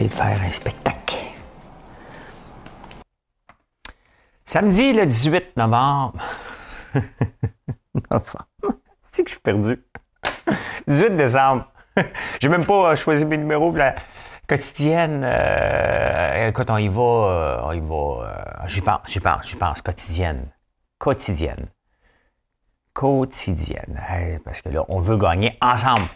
De faire un spectacle. Samedi le 18 novembre. enfin, c'est que je suis perdu. 18 décembre. J'ai même pas choisi mes numéros. La quotidienne, euh, écoute, on y va, euh, on y va. Euh, j'y pense, j'y pense, j'y pense. Quotidienne. Quotidienne. Quotidienne. Parce que là, on veut gagner ensemble.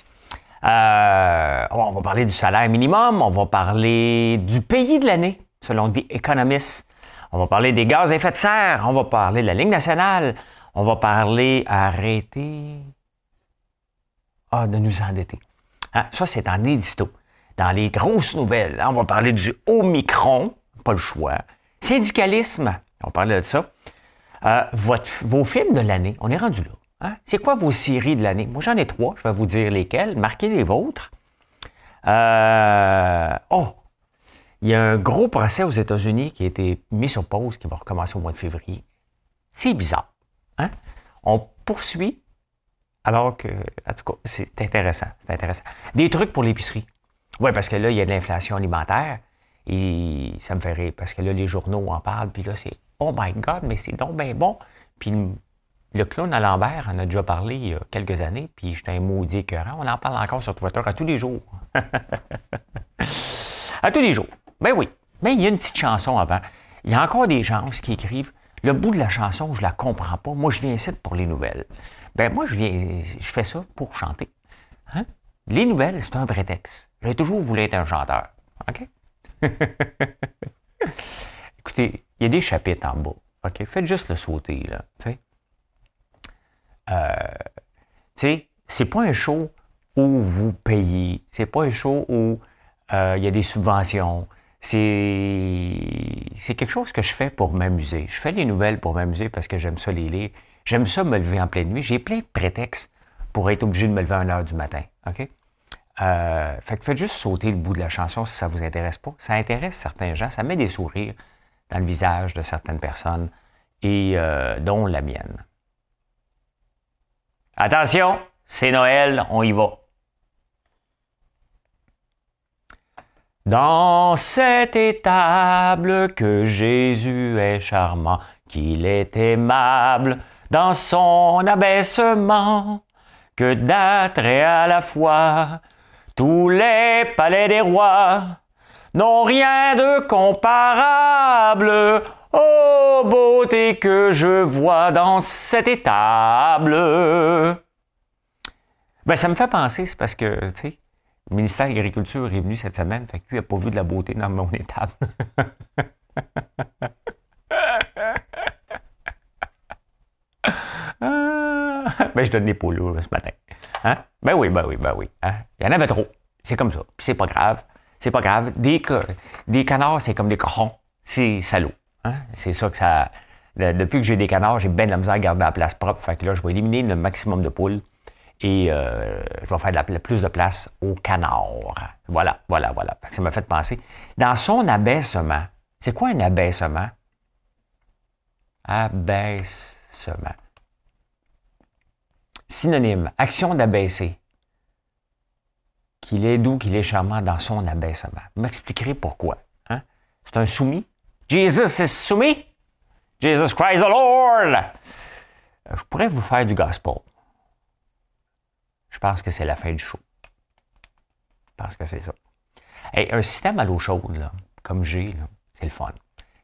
Euh, on va parler du salaire minimum, on va parler du pays de l'année, selon The Economist. On va parler des gaz à effet de serre, on va parler de la ligne nationale, on va parler arrêter. Ah, de nous endetter. Hein, ça, c'est en édito. Dans les grosses nouvelles, on va parler du Omicron, pas le choix. Syndicalisme, on va parler de ça. Euh, vos films de l'année, on est rendu là. Hein? C'est quoi vos séries de l'année? Moi, j'en ai trois. Je vais vous dire lesquelles. Marquez les vôtres. Euh... Oh! Il y a un gros procès aux États-Unis qui a été mis sur pause, qui va recommencer au mois de février. C'est bizarre. Hein? On poursuit, alors que, en tout cas, c'est intéressant. C'est intéressant. Des trucs pour l'épicerie. Oui, parce que là, il y a de l'inflation alimentaire. Et ça me fait rire, parce que là, les journaux en parlent, puis là, c'est Oh my God, mais c'est donc bien bon. Puis le clown à Lambert en a déjà parlé il y a quelques années, puis j'étais un maudit écœurant. On en parle encore sur Twitter à tous les jours. à tous les jours. Ben oui. Mais il y a une petite chanson avant. Il y a encore des gens qui écrivent Le bout de la chanson, je la comprends pas. Moi, je viens ici pour les nouvelles. Ben moi, je viens, je fais ça pour chanter. Hein? Les nouvelles, c'est un prétexte. J'ai toujours voulu être un chanteur. OK? Écoutez, il y a des chapitres en bas. OK? Faites juste le sauter, là. sais? Euh, tu sais, c'est pas un show où vous payez. C'est pas un show où euh, il y a des subventions. C'est, c'est quelque chose que je fais pour m'amuser. Je fais les nouvelles pour m'amuser parce que j'aime ça les lire. J'aime ça me lever en pleine nuit. J'ai plein de prétextes pour être obligé de me lever à 1h du matin. OK? Euh, fait que faites juste sauter le bout de la chanson si ça vous intéresse pas. Ça intéresse certains gens. Ça met des sourires dans le visage de certaines personnes et euh, dont la mienne. Attention, c'est Noël, on y va. Dans cette étable que Jésus est charmant, qu'il est aimable dans son abaissement, que d'attrait à la fois, tous les palais des rois n'ont rien de comparable Oh, beauté que je vois dans cette étable. Ben, ça me fait penser, c'est parce que, tu sais, le ministère de l'Agriculture est venu cette semaine, fait que lui, n'a pas vu de la beauté dans mon étable. ben, je donne des polos ce matin. Hein? Ben oui, ben oui, ben oui. Hein? Il y en avait trop. C'est comme ça. Puis c'est pas grave. C'est pas grave. Des, des canards, c'est comme des cochons. C'est salaud. Hein? C'est ça que ça. depuis que j'ai des canards, j'ai bien de la misère à garder la place propre. Fait que là, je vais éliminer le maximum de poules et euh, je vais faire de la, plus de place aux canards. Voilà, voilà, voilà. ça m'a fait penser. Dans son abaissement, c'est quoi un abaissement? Abaissement. Synonyme, action d'abaisser. Qu'il est doux, qu'il est charmant dans son abaissement. Vous m'expliquerez pourquoi. Hein? C'est un soumis? Jesus is soumis. Jesus Christ the Lord. Je pourrais vous faire du gospel. Je pense que c'est la fin du show. Je pense que c'est ça. un système à l'eau chaude, comme j'ai, c'est le fun.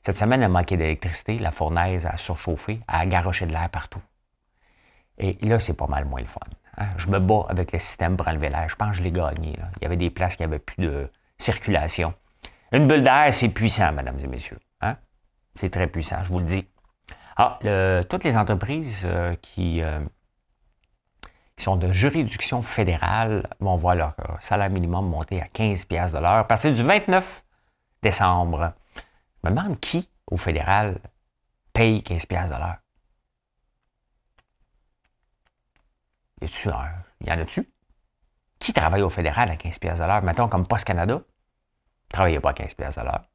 Cette semaine, il a manqué d'électricité, la fournaise a surchauffé, a garoché de l'air partout. Et là, c'est pas mal moins le fun. Hein. Je me bats avec le système pour enlever l'air. Je pense que je l'ai gagné. Il y avait des places qui n'avaient plus de circulation. Une bulle d'air, c'est puissant, mesdames et messieurs. C'est très puissant, je vous le dis. Ah, toutes les entreprises euh, qui, euh, qui sont de juridiction fédérale vont voir leur salaire minimum monter à 15 pièces de l'heure à partir du 29 décembre. Je me demande qui au fédéral paye 15 pièces de l'heure? Il y en a-tu? Qui travaille au fédéral à 15 pièces de l'heure? Mettons comme Post Canada, ne travaillait pas à 15 pièces de l'heure.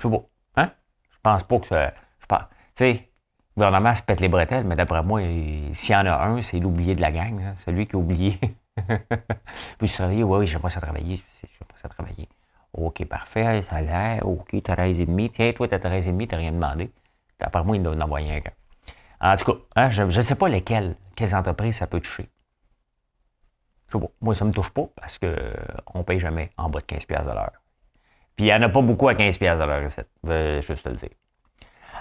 C'est beau. Hein? Je pense pas que ça. Tu sais, le gouvernement se pète les bretelles, mais d'après moi, s'il y en a un, c'est l'oublié de la gang, celui qui a oublié. Puis se oui, oui, j'aime pas ça travailler, j'aime pas ça travailler. OK, parfait, ça a l'air, OK, t'as 13,5. Tiens, toi, t'as 13,5, t'as rien demandé. D'après moi, il doit en envoyer un. En tout cas, hein, je ne sais pas lesquelles, quelles entreprises ça peut toucher. Moi, ça ne me touche pas parce qu'on ne paye jamais en bas de 15 de l'heure. Puis il n'y en a pas beaucoup à 15 de l'heure ici, je vais juste te le dire.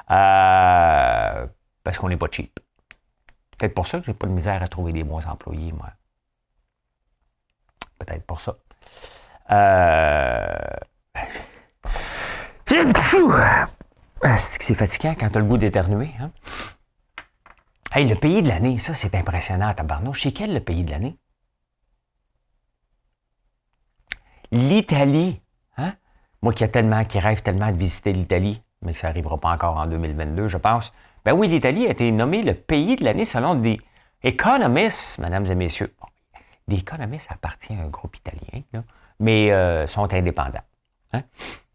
Euh, parce qu'on n'est pas cheap. Peut-être pour ça que j'ai pas de misère à trouver des bons employés, moi. Peut-être pour ça. Euh... C'est fatigant quand tu as le goût d'éternuer. Hein? Hey, le pays de l'année, ça, c'est impressionnant tabarnouche. C'est quel le pays de l'année? L'Italie. Moi qui, a tellement, qui rêve tellement de visiter l'Italie, mais que ça n'arrivera pas encore en 2022, je pense. Ben oui, l'Italie a été nommée le pays de l'année selon des économistes, mesdames et messieurs. des économistes appartiennent à un groupe italien, mais euh, sont indépendants. Hein?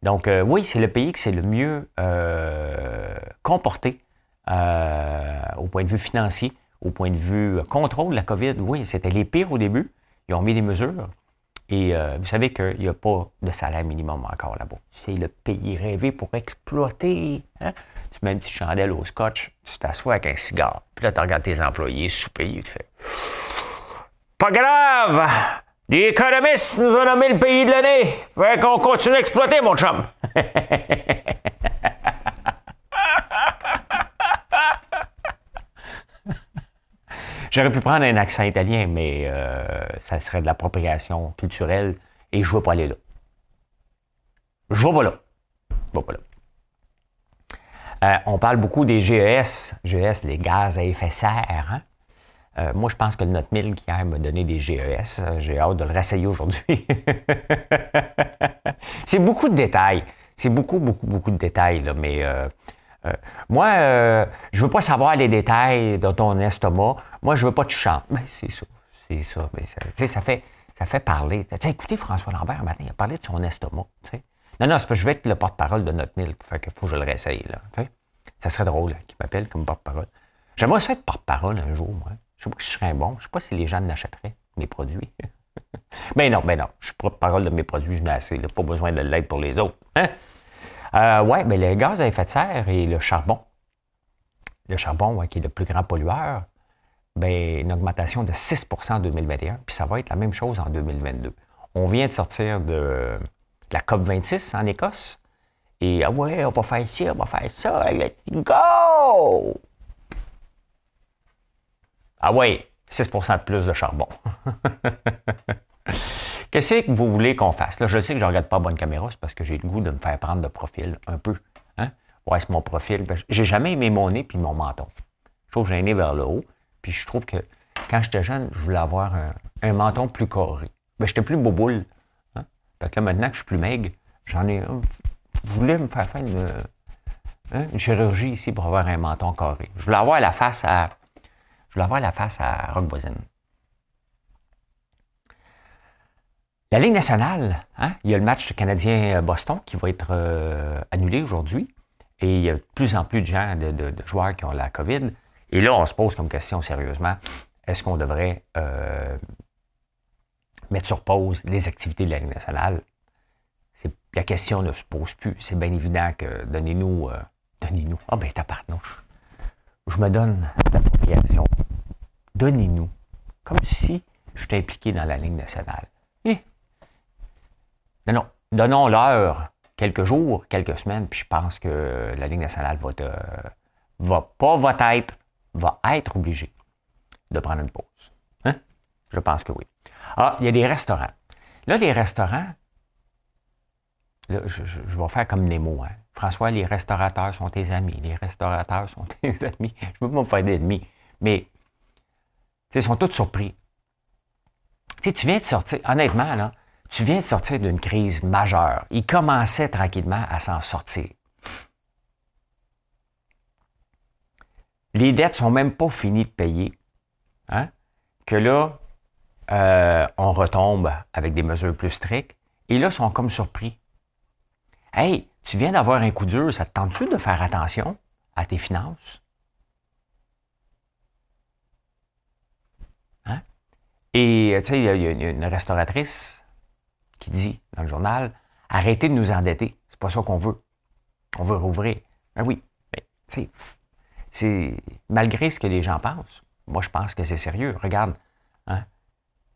Donc, euh, oui, c'est le pays qui s'est le mieux euh, comporté euh, au point de vue financier, au point de vue contrôle de la COVID, oui, c'était les pires au début. Ils ont mis des mesures. Et euh, vous savez qu'il n'y a pas de salaire minimum encore là-bas. C'est le pays rêvé pour exploiter. Hein? Tu mets une petite chandelle au scotch, tu t'assois avec un cigare. Puis là, tu regardes tes employés sous-payés, tu fais Pas grave! Les économistes nous ont nommé le pays de l'année. Fait qu'on continue à exploiter, mon chum. J'aurais pu prendre un accent italien, mais euh, ça serait de l'appropriation culturelle et je ne veux pas aller là. Je ne vais pas là. Je vais pas là. Euh, on parle beaucoup des GES, GES, les gaz à effet serre. Hein? Euh, moi, je pense que le Note 1000 qui a me donné des GES, j'ai hâte de le réessayer aujourd'hui. c'est beaucoup de détails. C'est beaucoup, beaucoup, beaucoup de détails, mais moi, euh, je veux pas savoir les détails de ton estomac. Moi, je veux pas que tu chantes. Mais ben, c'est ça. C'est ça. Mais ça, ça fait, ça fait parler. Tu écoutez François Lambert matin, il a parlé de son estomac. Non, non, c'est que je vais être le porte-parole de notre mille. Fait qu'il faut que je le réessaye. Là, ça serait drôle qu'il m'appelle comme porte-parole. J'aimerais ça être porte-parole un jour, moi. Je sais pas que je serais bon. Je sais pas si les gens n'achèteraient mes produits. mais non, mais non. Je suis porte-parole de mes produits, je n'ai. Pas besoin de l'aide pour les autres. Hein? Euh, oui, mais les gaz à effet de serre et le charbon, le charbon qui est le plus grand pollueur, ben, une augmentation de 6% en 2021, puis ça va être la même chose en 2022. On vient de sortir de, la COP26 en Écosse, et ah ouais, on va faire ci, on va faire ça, let's go! Ah ouais, 6% de plus de charbon. Qu'est-ce que vous voulez qu'on fasse? Là, je sais que je ne regarde pas bonne caméra, c'est parce que j'ai le goût de me faire prendre de profil un peu. Hein? Ouais, c'est mon profil. Ben, j'ai jamais aimé mon nez puis mon menton. Je trouve que j'ai un nez vers le haut. Puis je trouve que quand j'étais jeune, je voulais avoir un, menton plus carré. Ben, j'étais plus boboule. Hein? Que là, maintenant que je suis plus maigre, j'en ai. Je voulais me faire faire une, hein, chirurgie ici pour avoir un menton carré. Je voulais avoir la face à. Je voulais avoir la face à Rock Voisine. La Ligue nationale, hein, il y a le match canadien-Boston qui va être euh, annulé aujourd'hui. Et il y a de plus en plus de gens, de, joueurs qui ont la COVID. Et là, on se pose comme question sérieusement, est-ce qu'on devrait euh, mettre sur pause les activités de la Ligue nationale? La question ne se pose plus. C'est bien évident que donnez-nous, euh, donnez-nous. Ah ben, taparnouche. Je me donne l'appropriation. Donnez-nous. Comme si j'étais impliqué dans la Ligue nationale. Non, non. Donnons-leur quelques jours, quelques semaines, puis je pense que la Ligue nationale va, va pas va être, va être obligée de prendre une pause. Hein? Je pense que oui. Ah, il y a des restaurants. Là, les restaurants, là, je, vais faire comme Nemo. Hein. François, les restaurateurs sont tes amis. Les restaurateurs sont tes amis. Je ne veux pas me faire d'ennemis. Mais ils sont tous surpris. Tu sais, tu viens de sortir, honnêtement, là, tu viens de sortir d'une crise majeure. Ils commençaient tranquillement à s'en sortir. Les dettes sont même pas finies de payer. Hein? Que là, euh, on retombe avec des mesures plus strictes. Et là, ils sont comme surpris. Hey, tu viens d'avoir un coup dur, ça te tente-tu de faire attention à tes finances? Hein? Et tu sais, il y, a une restauratrice qui dit dans le journal Arrêtez de nous endetter. C'est pas ça qu'on veut. On veut rouvrir. Ben oui. Sais, c'est malgré ce que les gens pensent. Moi, je pense que c'est sérieux. Regarde, hein?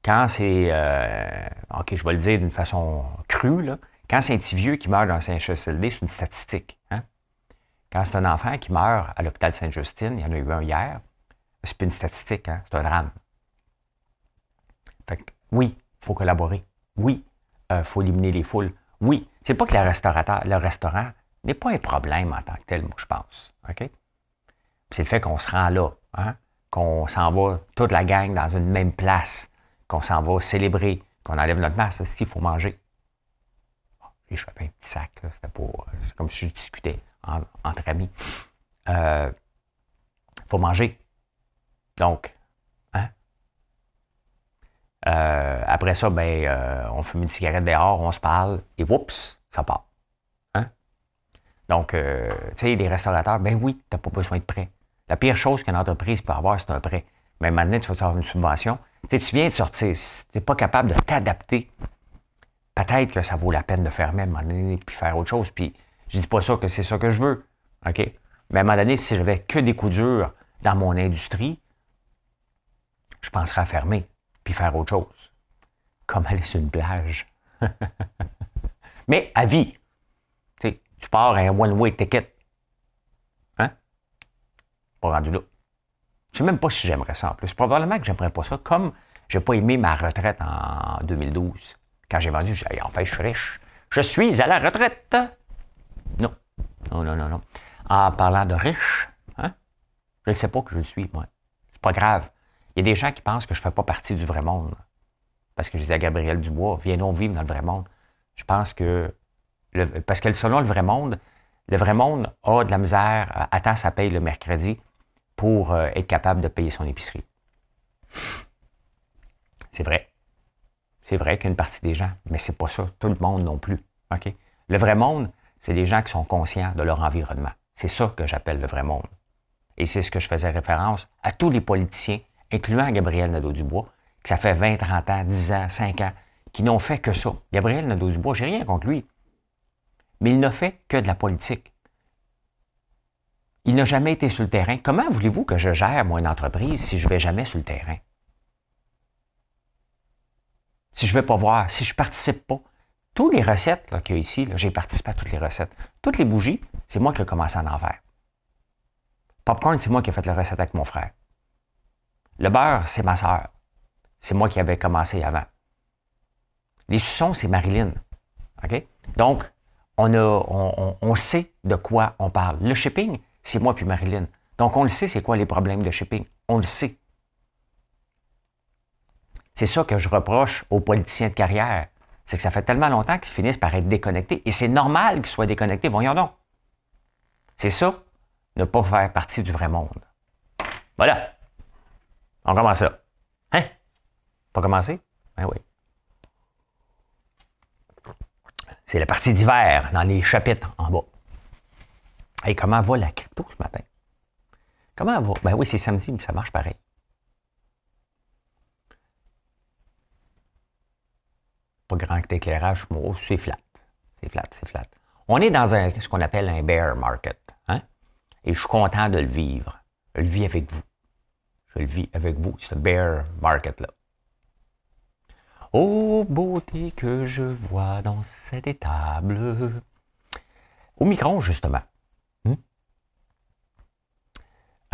quand c'est, euh, OK, je vais le dire d'une façon crue, là, quand c'est un petit vieux qui meurt dans un CHSLD, c'est une statistique. Hein? Quand c'est un enfant qui meurt à l'hôpital Sainte-Justine, il y en a eu un hier, c'est pas une statistique, hein? c'est un drame. Fait que, oui, il faut collaborer. Oui, euh, faut éliminer les foules. Oui, c'est pas que le, restaurateur, le restaurant n'est pas un problème en tant que tel, moi, je pense. OK? C'est le fait qu'on se rend là, hein? qu'on s'en va toute la gang dans une même place, qu'on s'en va célébrer, qu'on enlève notre masque, il faut manger. J'ai échappé un petit sac, c'était pas. C'est comme si je discutais entre amis. Il euh, faut manger. Donc? Euh, après ça, ben, euh, on fume une cigarette dehors, on se parle, et oups, ça part. Hein? Donc, tu sais, les restaurateurs, ben oui, tu n'as pas besoin de prêt. La pire chose qu'une entreprise peut avoir, c'est un prêt. Mais maintenant, tu vas avoir une subvention. tu viens de sortir. Si tu n'es pas capable de t'adapter, peut-être que ça vaut la peine de fermer à un moment donné puis faire autre chose. Puis je dis pas ça que c'est ça que je veux. OK? Mais à un moment donné, si j'avais que des coups durs dans mon industrie, je penserais à fermer puis faire autre chose. Comme aller sur une plage. Mais à vie. sais, tu pars à un one-way ticket pas rendu là. Je sais même pas si j'aimerais ça en plus. Probablement que j'aimerais pas ça, comme j'ai pas aimé ma retraite en 2012. Quand j'ai vendu, j'ai en fait, je suis riche. Je suis à la retraite. Non. Non, non, non, non. En parlant de riche, hein, je ne sais pas que je le suis, moi. C'est pas grave. Il y a des gens qui pensent que je ne fais pas partie du vrai monde. Parce que je disais à Gabriel Dubois, viens donc vivre dans le vrai monde. Je pense que, parce que selon le vrai monde, le vrai monde a de la misère, attend sa paye le mercredi, pour euh, être capable de payer son épicerie. C'est vrai. C'est vrai qu'une partie des gens, mais c'est pas ça, tout le monde non plus. Le vrai monde, c'est des gens qui sont conscients de leur environnement. C'est ça que j'appelle le vrai monde. Et c'est ce que je faisais référence à tous les politiciens, incluant Gabriel Nadeau-Dubois, que ça fait 20, 30 ans, 10 ans, 5 ans, qui n'ont fait que ça. Gabriel Nadeau-Dubois, j'ai rien contre lui. Mais il n'a fait que de la politique. Il n'a jamais été sur le terrain. Comment voulez-vous que je gère, moi, une entreprise si je ne vais jamais sur le terrain? Si je ne vais pas voir, si je ne participe pas. Toutes les recettes qu'il y a ici, j'ai participé à toutes les recettes. Toutes les bougies, c'est moi qui ai commencé à en faire. Popcorn, c'est moi qui ai fait la recette avec mon frère. Le beurre, c'est ma soeur. C'est moi qui avais commencé avant. Les suçons, c'est Marilyn. OK? Donc, on, on, sait de quoi on parle. Le shipping, c'est moi puis Marilyn. Donc, on le sait, c'est quoi les problèmes de shipping. On le sait. C'est ça que je reproche aux politiciens de carrière. C'est que ça fait tellement longtemps qu'ils finissent par être déconnectés. Et c'est normal qu'ils soient déconnectés. Voyons donc. C'est ça, ne pas faire partie du vrai monde. Voilà. On commence là. Hein? Pas commencé? Ben oui. C'est la partie d'hiver dans les chapitres en bas. Et comment va la crypto ce matin? Comment va? Ben oui, c'est samedi, mais ça marche pareil. Pas grand éclairage, c'est flat. C'est flat, c'est flat. On est dans un, ce qu'on appelle un bear market. Hein? Et je suis content de le vivre. Je le vis avec vous. Je le vis avec vous, ce bear market-là. Oh, beauté que je vois dans cette étable. Au micron, justement.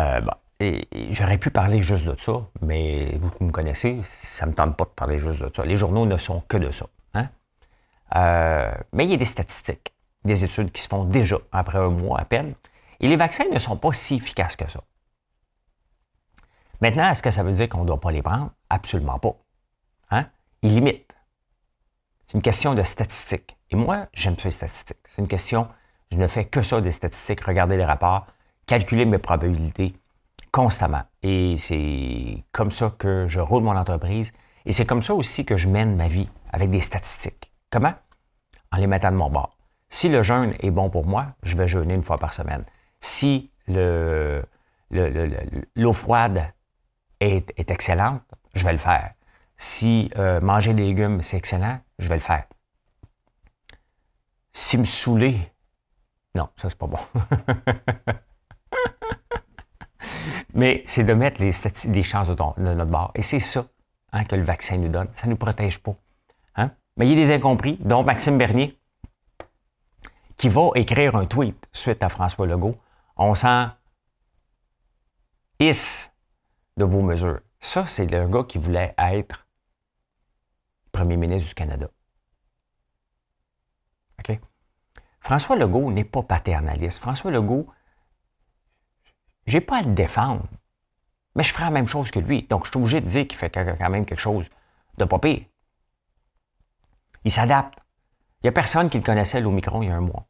Euh, et, j'aurais pu parler juste de ça, mais vous qui me connaissez, ça ne me tente pas de parler juste de ça. Les journaux ne sont que de ça. Hein? Euh, mais il y a des statistiques, des études qui se font déjà après un mois à peine. Et les vaccins ne sont pas si efficaces que ça. Maintenant, est-ce que ça veut dire qu'on ne doit pas les prendre? Absolument pas. Hein? Ils limitent. C'est une question de statistiques. Et moi, j'aime ça les statistiques. C'est une question, je ne fais que ça des statistiques, regarder les rapports, calculer mes probabilités constamment. Et c'est comme ça que je roule mon entreprise. Et c'est comme ça aussi que je mène ma vie, avec des statistiques. Comment? En les mettant de mon bord. Si le jeûne est bon pour moi, je vais jeûner une fois par semaine. Si l'eau le, froide est, excellente, je vais le faire. Si euh, manger des légumes, c'est excellent, je vais le faire. Si me saouler, non, ça c'est pas bon. Mais c'est de mettre les, chances de, notre bord. Et c'est ça hein, que le vaccin nous donne. Ça ne nous protège pas. Hein? Mais il y a des incompris, dont Maxime Bernier, qui va écrire un tweet suite à François Legault. On sent is de vos mesures. Ça, c'est le gars qui voulait être premier ministre du Canada. OK? François Legault n'est pas paternaliste. François Legault, j'ai pas à le défendre, mais je ferai la même chose que lui. Donc, je suis obligé de dire qu'il fait quand même quelque chose de pas pire. Il s'adapte. Il n'y a personne qui le connaissait au micro il y a un mois.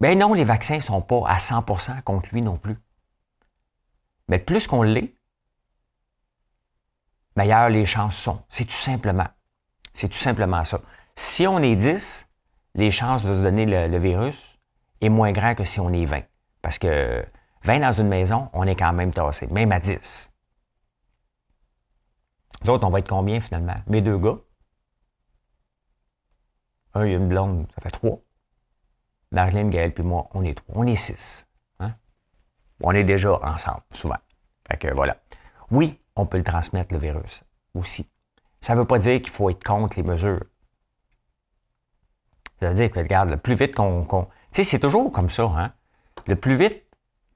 Ben non, les vaccins ne sont pas à 100% contre lui non plus. Mais plus qu'on l'est, meilleures les chances sont. C'est tout simplement. C'est tout simplement ça. Si on est 10, les chances de se donner le, virus est moins grand que si on est 20. Parce que 20 dans une maison, on est quand même tassé, même à 10. Nous autres, on va être combien finalement? Mes deux gars. Un, il y a une blonde, ça fait trois. Marlène, Gaël, puis moi, on est trois. On est six. On est déjà ensemble, souvent. Fait que voilà. Oui, on peut le transmettre, le virus, aussi. Ça ne veut pas dire qu'il faut être contre les mesures. Ça veut dire que, regarde, le plus vite qu'on. tu sais, c'est toujours comme ça, hein? Le plus vite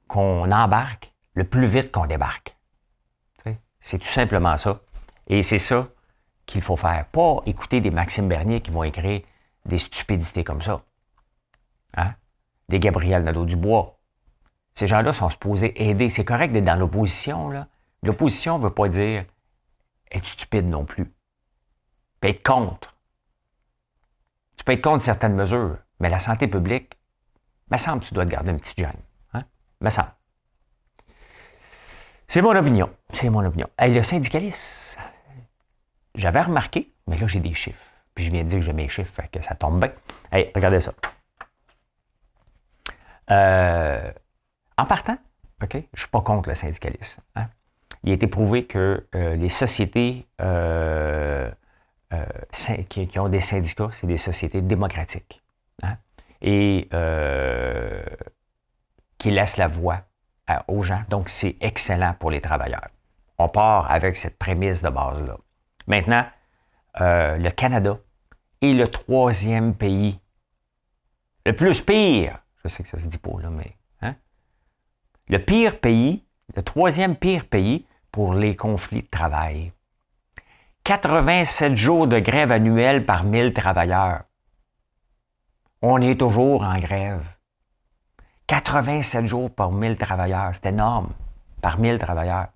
qu'on embarque, le plus vite qu'on débarque. C'est tout simplement ça. Et c'est ça qu'il faut faire. Pas écouter des Maxime Bernier qui vont écrire des stupidités comme ça. Hein? Des Gabriel Nadeau-Dubois. Ces gens-là sont supposés aider. C'est correct d'être dans l'opposition, là. L'opposition ne veut pas dire être stupide non plus. Tu peux être contre. Tu peux être contre certaines mesures, mais la santé publique, me semble que tu dois te garder une petite gêne. Hein? Me semble. C'est mon opinion. C'est mon opinion. Et le syndicaliste, j'avais remarqué, mais là, j'ai des chiffres. Puis je viens de dire que j'ai mes chiffres, que ça tombe bien. Hey, regardez ça. Euh, en partant, OK, je ne suis pas contre le syndicalisme. Hein? Il a été prouvé que euh, les sociétés euh, qui, ont des syndicats, c'est des sociétés démocratiques. Hein? Et qui laissent la voix aux gens. Donc, c'est excellent pour les travailleurs. On part avec cette prémisse de base-là. Maintenant, le Canada est le troisième pays, le plus pire, je sais que ça se dit pas là, mais? Le pire pays, le troisième pire pays pour les conflits de travail. 87 jours de grève annuelle par 1000 travailleurs. On est toujours en grève. 87 jours par 1000 travailleurs, c'est énorme, par 1000 travailleurs.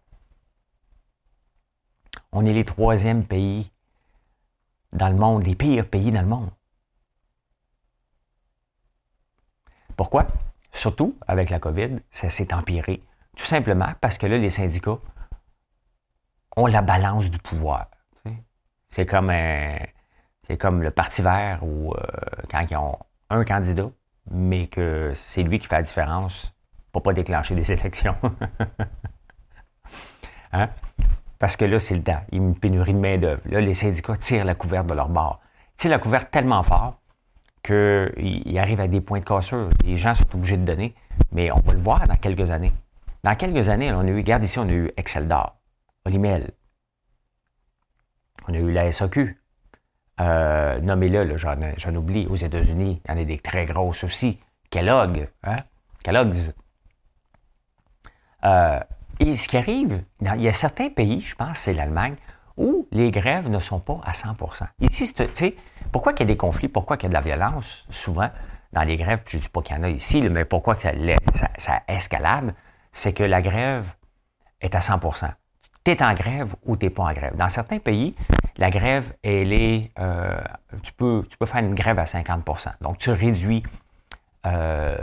On est les troisièmes pays dans le monde, les pires pays dans le monde. Pourquoi? Surtout avec la COVID, ça s'est empiré. Tout simplement parce que là, les syndicats ont la balance du pouvoir. C'est comme, le Parti vert ou euh, quand ils ont un candidat, mais que c'est lui qui fait la différence pour pas déclencher des élections. hein? Parce que là, c'est le temps. Il y a une pénurie de main-d'œuvre. Là, les syndicats tirent la couverte de leur bord. Tirent la couverte tellement fort qu'ils arrivent à des points de cassure. Les gens sont obligés de donner, mais on va le voir dans quelques années. Dans quelques années, on a eu, regarde ici, on a eu Excel d'or, Olimel. On a eu la SAQ. Euh, Nommez-le, j'en oublie. Aux États-Unis, il y en a des très grosses aussi. Kellogg, hein? Kellogg's. Euh, et ce qui arrive, il y a certains pays, je pense c'est l'Allemagne, où les grèves ne sont pas à 100% Ici, pourquoi il y a des conflits, pourquoi il y a de la violence, souvent, dans les grèves, je ne dis pas qu'il y en a ici, mais pourquoi ça, escalade, c'est que la grève est à 100 Tu es en grève ou tu n'es pas en grève. Dans certains pays, la grève, elle est. Euh, tu, peux, tu peux faire une grève à 50% Donc, tu réduis euh,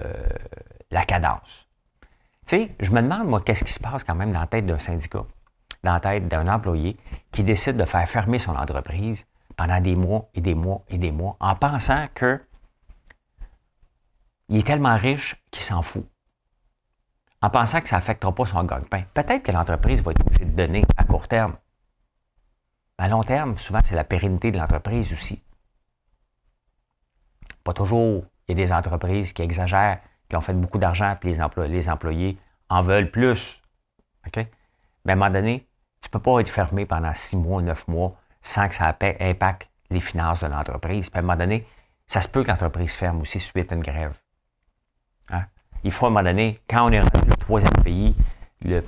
la cadence. Tu sais, je me demande, moi, qu'est-ce qui se passe quand même dans la tête d'un syndicat, dans la tête d'un employé qui décide de faire fermer son entreprise pendant des mois et des mois et des mois en pensant que il est tellement riche qu'il s'en fout. En pensant que ça n'affectera pas son gagne-pain. Peut-être que l'entreprise va être obligée de donner à court terme. Mais à long terme, souvent, c'est la pérennité de l'entreprise aussi. Pas toujours. Il y a des entreprises qui exagèrent, qui ont fait beaucoup d'argent, puis les, employés en veulent plus. OK? Mais à un moment donné, tu ne peux pas être fermé pendant six mois, neuf mois, sans que ça impacte les finances de l'entreprise. Puis à un moment donné, ça se peut que l'entreprise ferme aussi suite à une grève. Hein? Il faut à un moment donné, quand on est le troisième pays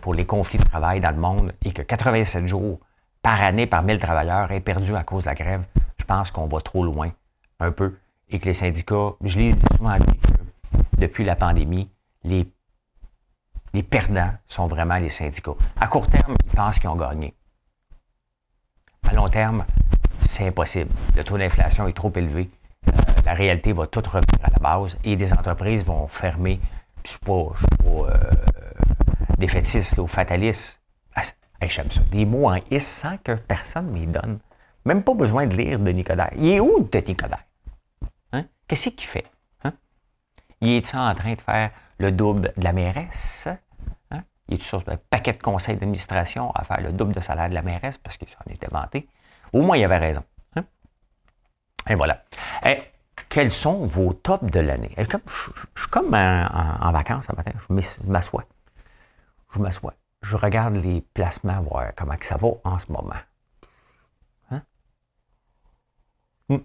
pour les conflits de travail dans le monde et que 87 jours par année par 1000 travailleurs est perdu à cause de la grève, je pense qu'on va trop loin, un peu, et que les syndicats, je l'ai souvent dit, depuis la pandémie, les, les perdants sont vraiment les syndicats. À court terme, ils pensent qu'ils ont gagné. À long terme, c'est impossible. Le taux d'inflation est trop élevé. Euh, la réalité va tout revenir à la base et des entreprises vont fermer. Je ne suis pas, euh, défaitiste ou fataliste. Ah, j'aime ça. Des mots en is sans que personne m'y donne. Même pas besoin de lire Denis Coderre. Il est où Denis Coderre? Hein? Qu'est-ce qu'il fait? Hein? Il est en train de faire le double de la mairesse? Hein? Il est sur un paquet de conseils d'administration à faire le double de salaire de la mairesse parce qu'il s'en était vanté? Au moins, il avait raison. Hein? Et voilà. Et, quels sont vos tops de l'année? Je, suis comme en, vacances ce matin. Je m'assois. Je m'assois. Je regarde les placements, voir comment ça va en ce moment. Hein? Hmm.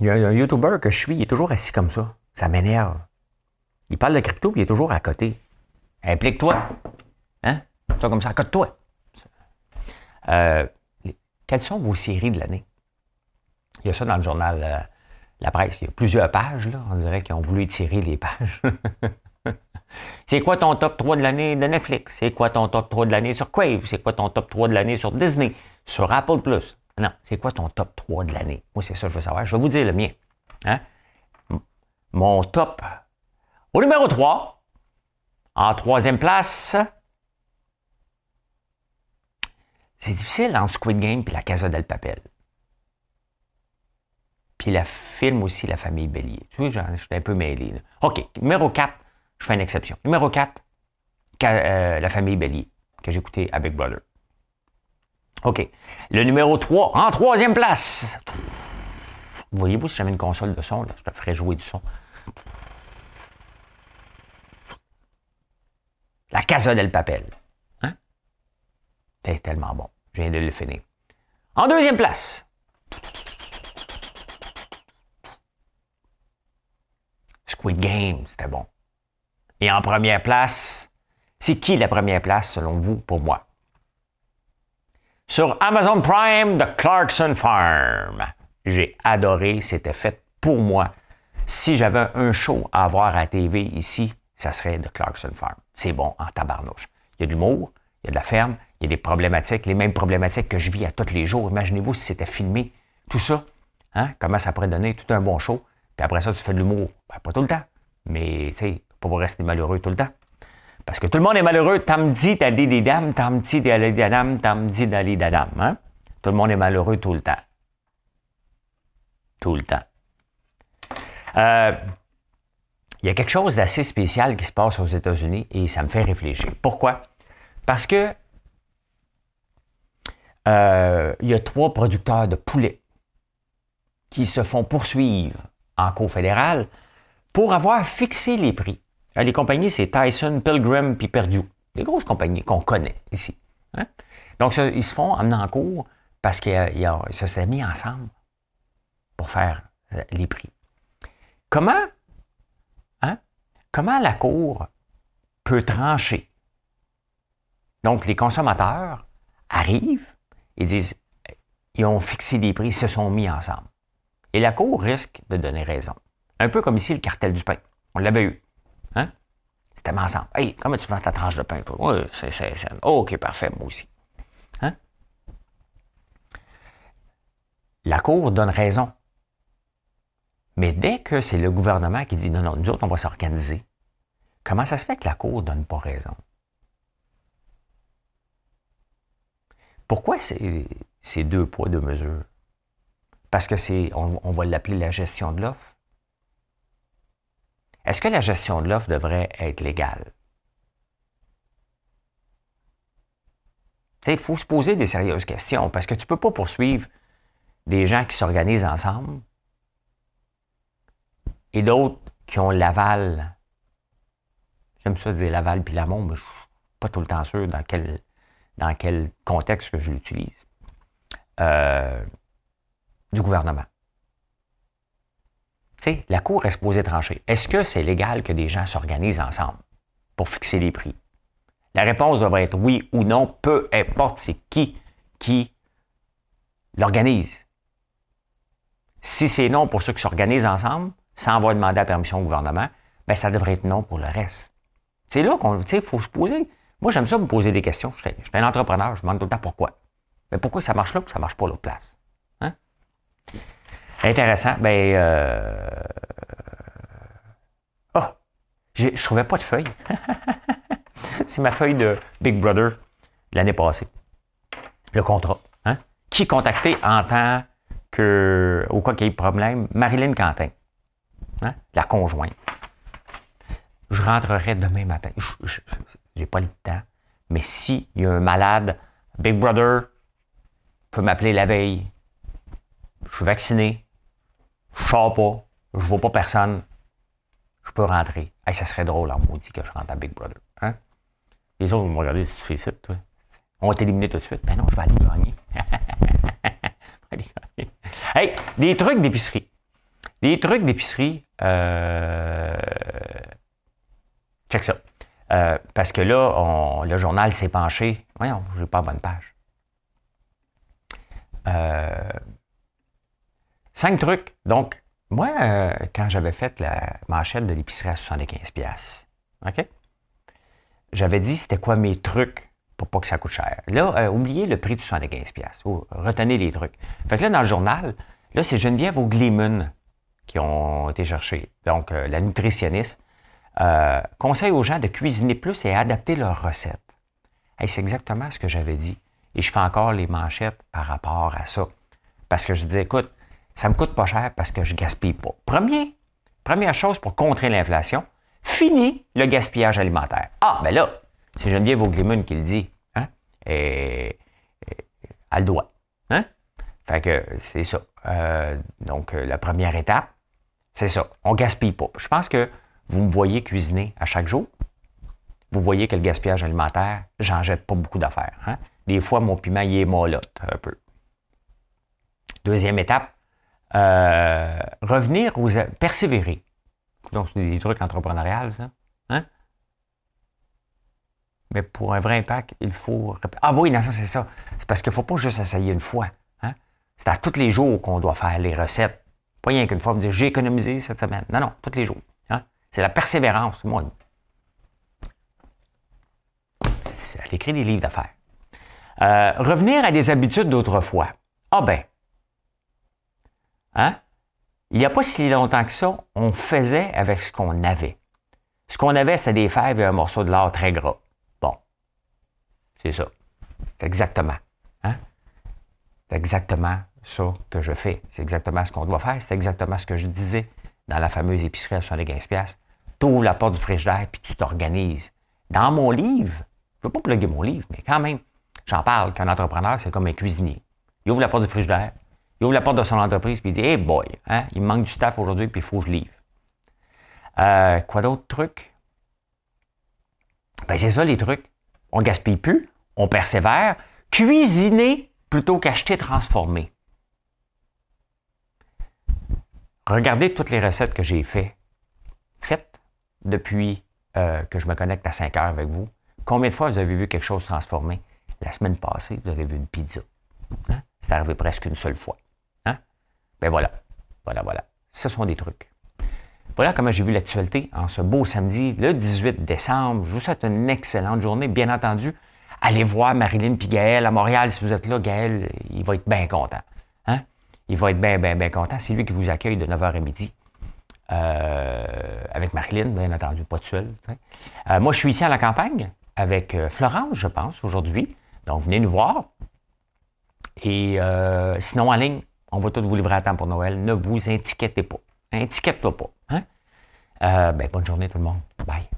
Il y a un YouTuber que je suis, il est toujours assis comme ça. Ça m'énerve. Il parle de crypto, il est toujours à côté. Implique-toi. Hein? Ça comme ça, à côté de toi. Euh, quelles sont vos séries de l'année? Il y a ça dans le journal euh, La Presse. Il y a plusieurs pages, là. On dirait qu'ils ont voulu étirer les pages. C'est quoi ton top 3 de l'année de Netflix? C'est quoi ton top 3 de l'année sur Crave? C'est quoi ton top 3 de l'année sur Disney? Sur Apple Plus? Non, c'est quoi ton top 3 de l'année? Moi, c'est ça que je veux savoir. Je vais vous dire le mien. Hein? Mon top. Au numéro 3, en troisième place, C'est difficile entre Squid Game et la Casa del Papel. Puis la film aussi, La famille Bélier. Tu vois, je suis un peu mêlé. OK, numéro 4, je fais une exception. Numéro 4, euh, La famille Bélier, que j'ai écouté à Big Brother. OK. Le numéro 3, en troisième place. Voyez-vous, si j'avais une console de son, je te ferais jouer du son. La Casa del Papel. C'est tellement bon. Je viens de le finir. En deuxième place. Squid Game, c'était bon. Et en première place, c'est qui la première place selon vous pour moi? Sur Amazon Prime, The Clarkson Farm. J'ai adoré, c'était fait pour moi. Si j'avais un show à voir à TV ici, ça serait The Clarkson Farm. C'est bon en tabarnouche. Il y a de l'humour, il y a de la ferme, il y a des problématiques, les mêmes problématiques que je vis à tous les jours. Imaginez-vous si c'était filmé, tout ça. Hein? Comment ça pourrait donner tout un bon show? Puis après ça, tu fais de l'humour. Ben, pas tout le temps. Mais, tu sais, pas rester malheureux tout le temps. Parce que tout le monde est malheureux. T'as dit d'aller des dames, t'as dit d'aller des dames, t'as dit d'aller des dames. Hein? Tout le monde est malheureux tout le temps. Tout le temps. Euh, il y a quelque chose d'assez spécial qui se passe aux États-Unis et ça me fait réfléchir. Pourquoi? Parce que euh, il y a trois producteurs de poulets qui se font poursuivre en cour fédérale pour avoir fixé les prix. Euh, les compagnies, c'est Tyson, Pilgrim puis Perdue. Des grosses compagnies qu'on connaît ici. Hein? Donc, ils se font amener en cours parce qu'ils se sont mis ensemble pour faire euh, les prix. Comment, comment la Cour peut trancher? Donc, les consommateurs arrivent, ils disent, ils ont fixé des prix, ils se sont mis ensemble. Et la Cour risque de donner raison. Un peu comme ici le cartel du pain. On l'avait eu. Hein? C'était ensemble. Hey, comment tu vends ta tranche de pain? Oui, c'est, c'est. OK, parfait, moi aussi. Hein? La Cour donne raison. Mais dès que c'est le gouvernement qui dit non, non, nous autres, on va s'organiser, comment ça se fait que la Cour ne donne pas raison? Pourquoi c'est deux poids, deux mesures? Parce que c'est, on, va l'appeler la gestion de l'offre. Est-ce que la gestion de l'offre devrait être légale? Il faut se poser des sérieuses questions parce que tu ne peux pas poursuivre des gens qui s'organisent ensemble et d'autres qui ont l'aval. J'aime ça dire l'aval puis l'amour, mais je ne suis pas tout le temps sûr dans quel, dans contexte je l'utilise. Euh, du gouvernement. Tu sais, la Cour est supposée trancher. Est-ce que c'est légal que des gens s'organisent ensemble pour fixer les prix? La réponse devrait être oui ou non, peu importe c'est qui qui l'organise. Si c'est non pour ceux qui s'organisent ensemble, sans avoir demandé la permission au gouvernement, ben ça devrait être non pour le reste. C'est là qu'on, tu faut se poser. Moi, j'aime ça me poser des questions. Je suis un entrepreneur, je me demande tout le temps pourquoi. Mais pourquoi ça marche là que ça marche pas l'autre place? Hein? Intéressant. Ben, euh... oh, je trouvais pas de feuille. C'est ma feuille de Big Brother l'année passée. Le contrat. Hein? Qui contacté en tant que, au cas qu'il y ait problème, Marilyn Quentin, hein? la conjointe. Je rentrerai demain matin. Je n'ai pas le temps. Mais s'il y a un malade, Big Brother peut m'appeler la veille. Je suis vacciné. Je ne sors pas. Je ne vois pas personne. Je peux rentrer. ça serait drôle en maudit que je rentre à Big Brother. Hein? Les autres vont me regarder tu fais toi? On va t'éliminer tout de suite. Ben non, je vais aller gagner. hey, des trucs d'épicerie. Des trucs d'épicerie. Euh... Check ça. Euh, parce que là, le journal s'est penché. Voyons, je n'ai pas la bonne page. Euh, cinq trucs. Donc, moi, euh, quand j'avais fait la manchette de l'épicerie à 75$, OK? j'avais dit c'était quoi mes trucs pour pas que ça coûte cher. Là, oubliez le prix de 75$. Oh, retenez les trucs. Fait que là, dans le journal, là, c'est Geneviève Oglimon qui ont été cherchés. Donc, euh, la nutritionniste euh, conseille aux gens de cuisiner plus et adapter leurs recettes. et c'est exactement ce que j'avais dit. Et je fais encore les manchettes par rapport à ça. Parce que je dis, écoute, ça me coûte pas cher parce que je gaspille pas. Premier, première chose pour contrer l'inflation, Fini le gaspillage alimentaire. Ah, ben là, c'est Geneviève Auglimon qui le dit. Hein? Et, elle le doit. Hein? Fait que c'est ça. Euh, donc, la première étape, c'est ça. On gaspille pas. Je pense que vous me voyez cuisiner à chaque jour. Vous voyez que le gaspillage alimentaire, j'en jette pas beaucoup d'affaires. Hein? Des fois, mon piment, il est molotte un peu. Deuxième étape, euh, revenir aux... persévérer. Donc, c'est des trucs entrepreneuriales, ça. Hein? Mais pour un vrai impact, il faut. Ah oui, non, ça, c'est ça. C'est parce qu'il ne faut pas juste essayer une fois. Hein? C'est à tous les jours qu'on doit faire les recettes. Pas rien qu'une fois, me dire j'ai économisé cette semaine. Non, non, tous les jours. Hein? C'est la persévérance, moi. Elle écrit des livres d'affaires. Euh, revenir à des habitudes d'autrefois. Ah ben. Hein? Il n'y a pas si longtemps que ça, on faisait avec ce qu'on avait. Ce qu'on avait, c'était des fèves et un morceau de lard très gras. Bon. C'est ça. Exactement. Hein? Exactement ça que je fais. C'est exactement ce qu'on doit faire. C'est exactement ce que je disais dans la fameuse épicerie à 75$. Tu ouvres la porte du frigidaire puis tu t'organises. Dans mon livre, je ne veux pas plugger mon livre, mais quand même, j'en parle qu'un entrepreneur, c'est comme un cuisinier. Il ouvre la porte du frigidaire, il ouvre la porte de son entreprise puis il dit Hey boy, hein, il me manque du staff aujourd'hui puis il faut que je livre. Euh, quoi d'autre truc? Ben, c'est ça les trucs. On gaspille plus, on persévère. Cuisiner plutôt qu'acheter transformer. Regardez toutes les recettes que j'ai fait, faites depuis euh, que je me connecte à 5 heures avec vous. Combien de fois vous avez vu quelque chose transformé? La semaine passée, vous avez vu une pizza. Hein? C'est arrivé presque une seule fois. Ben voilà. Voilà, voilà. Ce sont des trucs. Voilà comment j'ai vu l'actualité en ce beau samedi, le 18 décembre. Je vous souhaite une excellente journée. Bien entendu, allez voir Marilyn et Gaël à Montréal. Si vous êtes là, Gaël, il va être bien content. Il va être bien, bien, bien content. C'est lui qui vous accueille de 9h à midi. Euh, avec Marilyn, bien entendu, pas de seul. Euh, moi, je suis ici à la campagne avec euh, Florence, je pense, aujourd'hui. Donc, venez nous voir. Et sinon, en ligne, on va tout vous livrer à temps pour Noël. Ne vous inquiétez pas. Inquiétez-toi pas. Hein? ben, bonne journée tout le monde. Bye.